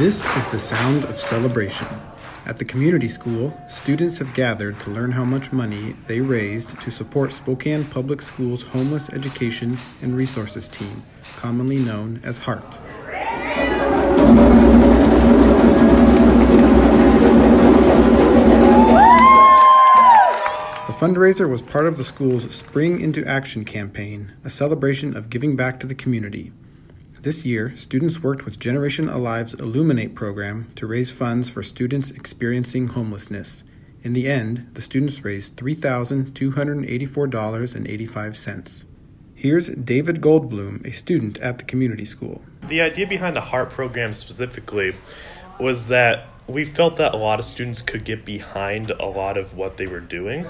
This is the sound of celebration. At the community school, students have gathered to learn how much money they raised to support Spokane Public Schools Homeless Education and Resources Team, commonly known as HEART. The fundraiser was part of the school's Spring into Action campaign, a celebration of giving back to the community. This year, students worked with Generation Alive's Illuminate program to raise funds for students experiencing homelessness. In the end, the students raised $3,284.85. Here's David Goldblum, a student at the community school. The idea behind the HEART program specifically was that we felt that a lot of students could get behind a lot of what they were doing.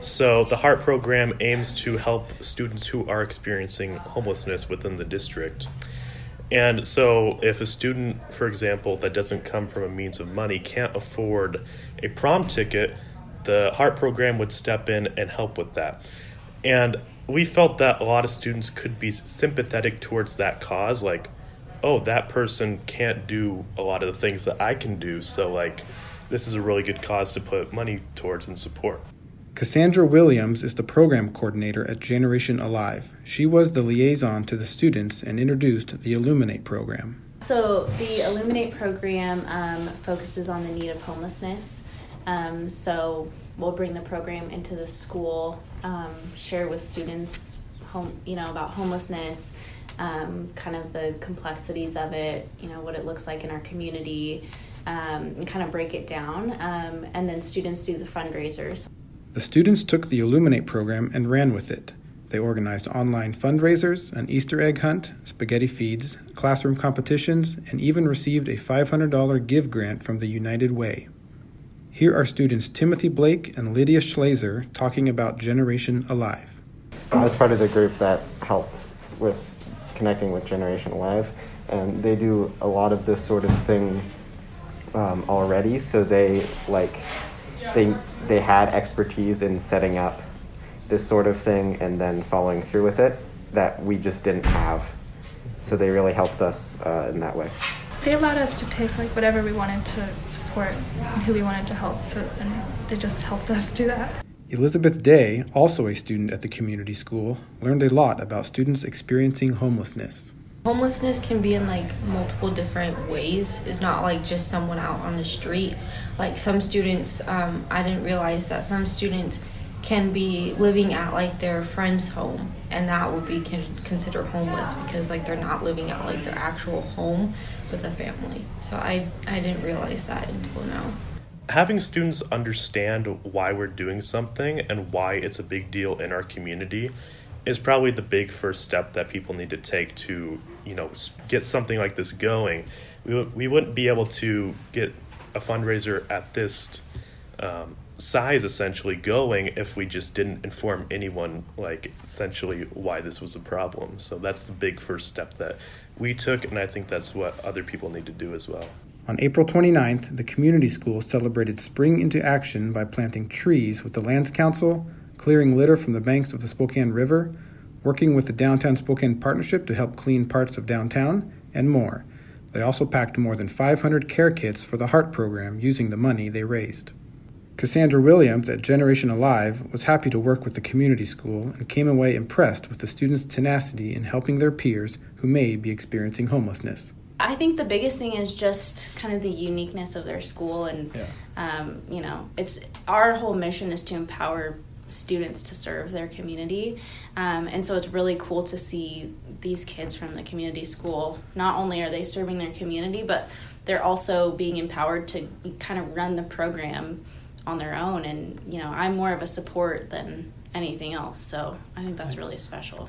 So, the HEART program aims to help students who are experiencing homelessness within the district. And so, if a student, for example, that doesn't come from a means of money can't afford a prom ticket, the HEART program would step in and help with that. And we felt that a lot of students could be sympathetic towards that cause, like, oh, that person can't do a lot of the things that I can do, so, like, this is a really good cause to put money towards and support. Cassandra Williams is the program coordinator at Generation Alive. She was the liaison to the students and introduced the Illuminate program. So, the Illuminate program um, focuses on the need of homelessness. Um, so, we'll bring the program into the school, um, share with students, home, you know, about homelessness, um, kind of the complexities of it, you know, what it looks like in our community, um, and kind of break it down. Um, and then students do the fundraisers. The students took the Illuminate program and ran with it. They organized online fundraisers, an Easter egg hunt, spaghetti feeds, classroom competitions, and even received a $500 give grant from the United Way. Here are students Timothy Blake and Lydia Schlazer talking about Generation Alive. I was part of the group that helped with connecting with Generation Alive, and they do a lot of this sort of thing um, already. So they like they they had expertise in setting up this sort of thing and then following through with it that we just didn't have. So they really helped us uh, in that way. They allowed us to pick like whatever we wanted to support and who we wanted to help. So and they just helped us do that. Elizabeth Day, also a student at the community school, learned a lot about students experiencing homelessness. Homelessness can be in like multiple different ways. It's not like just someone out on the street. Like some students, um, I didn't realize that some students can be living at like their friend's home, and that would be con- considered homeless because like they're not living at like their actual home with a family. So I I didn't realize that until now having students understand why we're doing something and why it's a big deal in our community is probably the big first step that people need to take to you know get something like this going. We, we wouldn't be able to get a fundraiser at this um, size essentially going if we just didn't inform anyone like essentially why this was a problem. So that's the big first step that we took and i think that's what other people need to do as well. On April 29th, the community school celebrated Spring into Action by planting trees with the Lands Council, clearing litter from the banks of the Spokane River, working with the Downtown Spokane Partnership to help clean parts of downtown, and more. They also packed more than 500 care kits for the HEART program using the money they raised. Cassandra Williams at Generation Alive was happy to work with the community school and came away impressed with the students' tenacity in helping their peers who may be experiencing homelessness. I think the biggest thing is just kind of the uniqueness of their school, and yeah. um, you know, it's our whole mission is to empower students to serve their community, um, and so it's really cool to see these kids from the community school. Not only are they serving their community, but they're also being empowered to kind of run the program on their own. And you know, I'm more of a support than anything else, so I think that's nice. really special.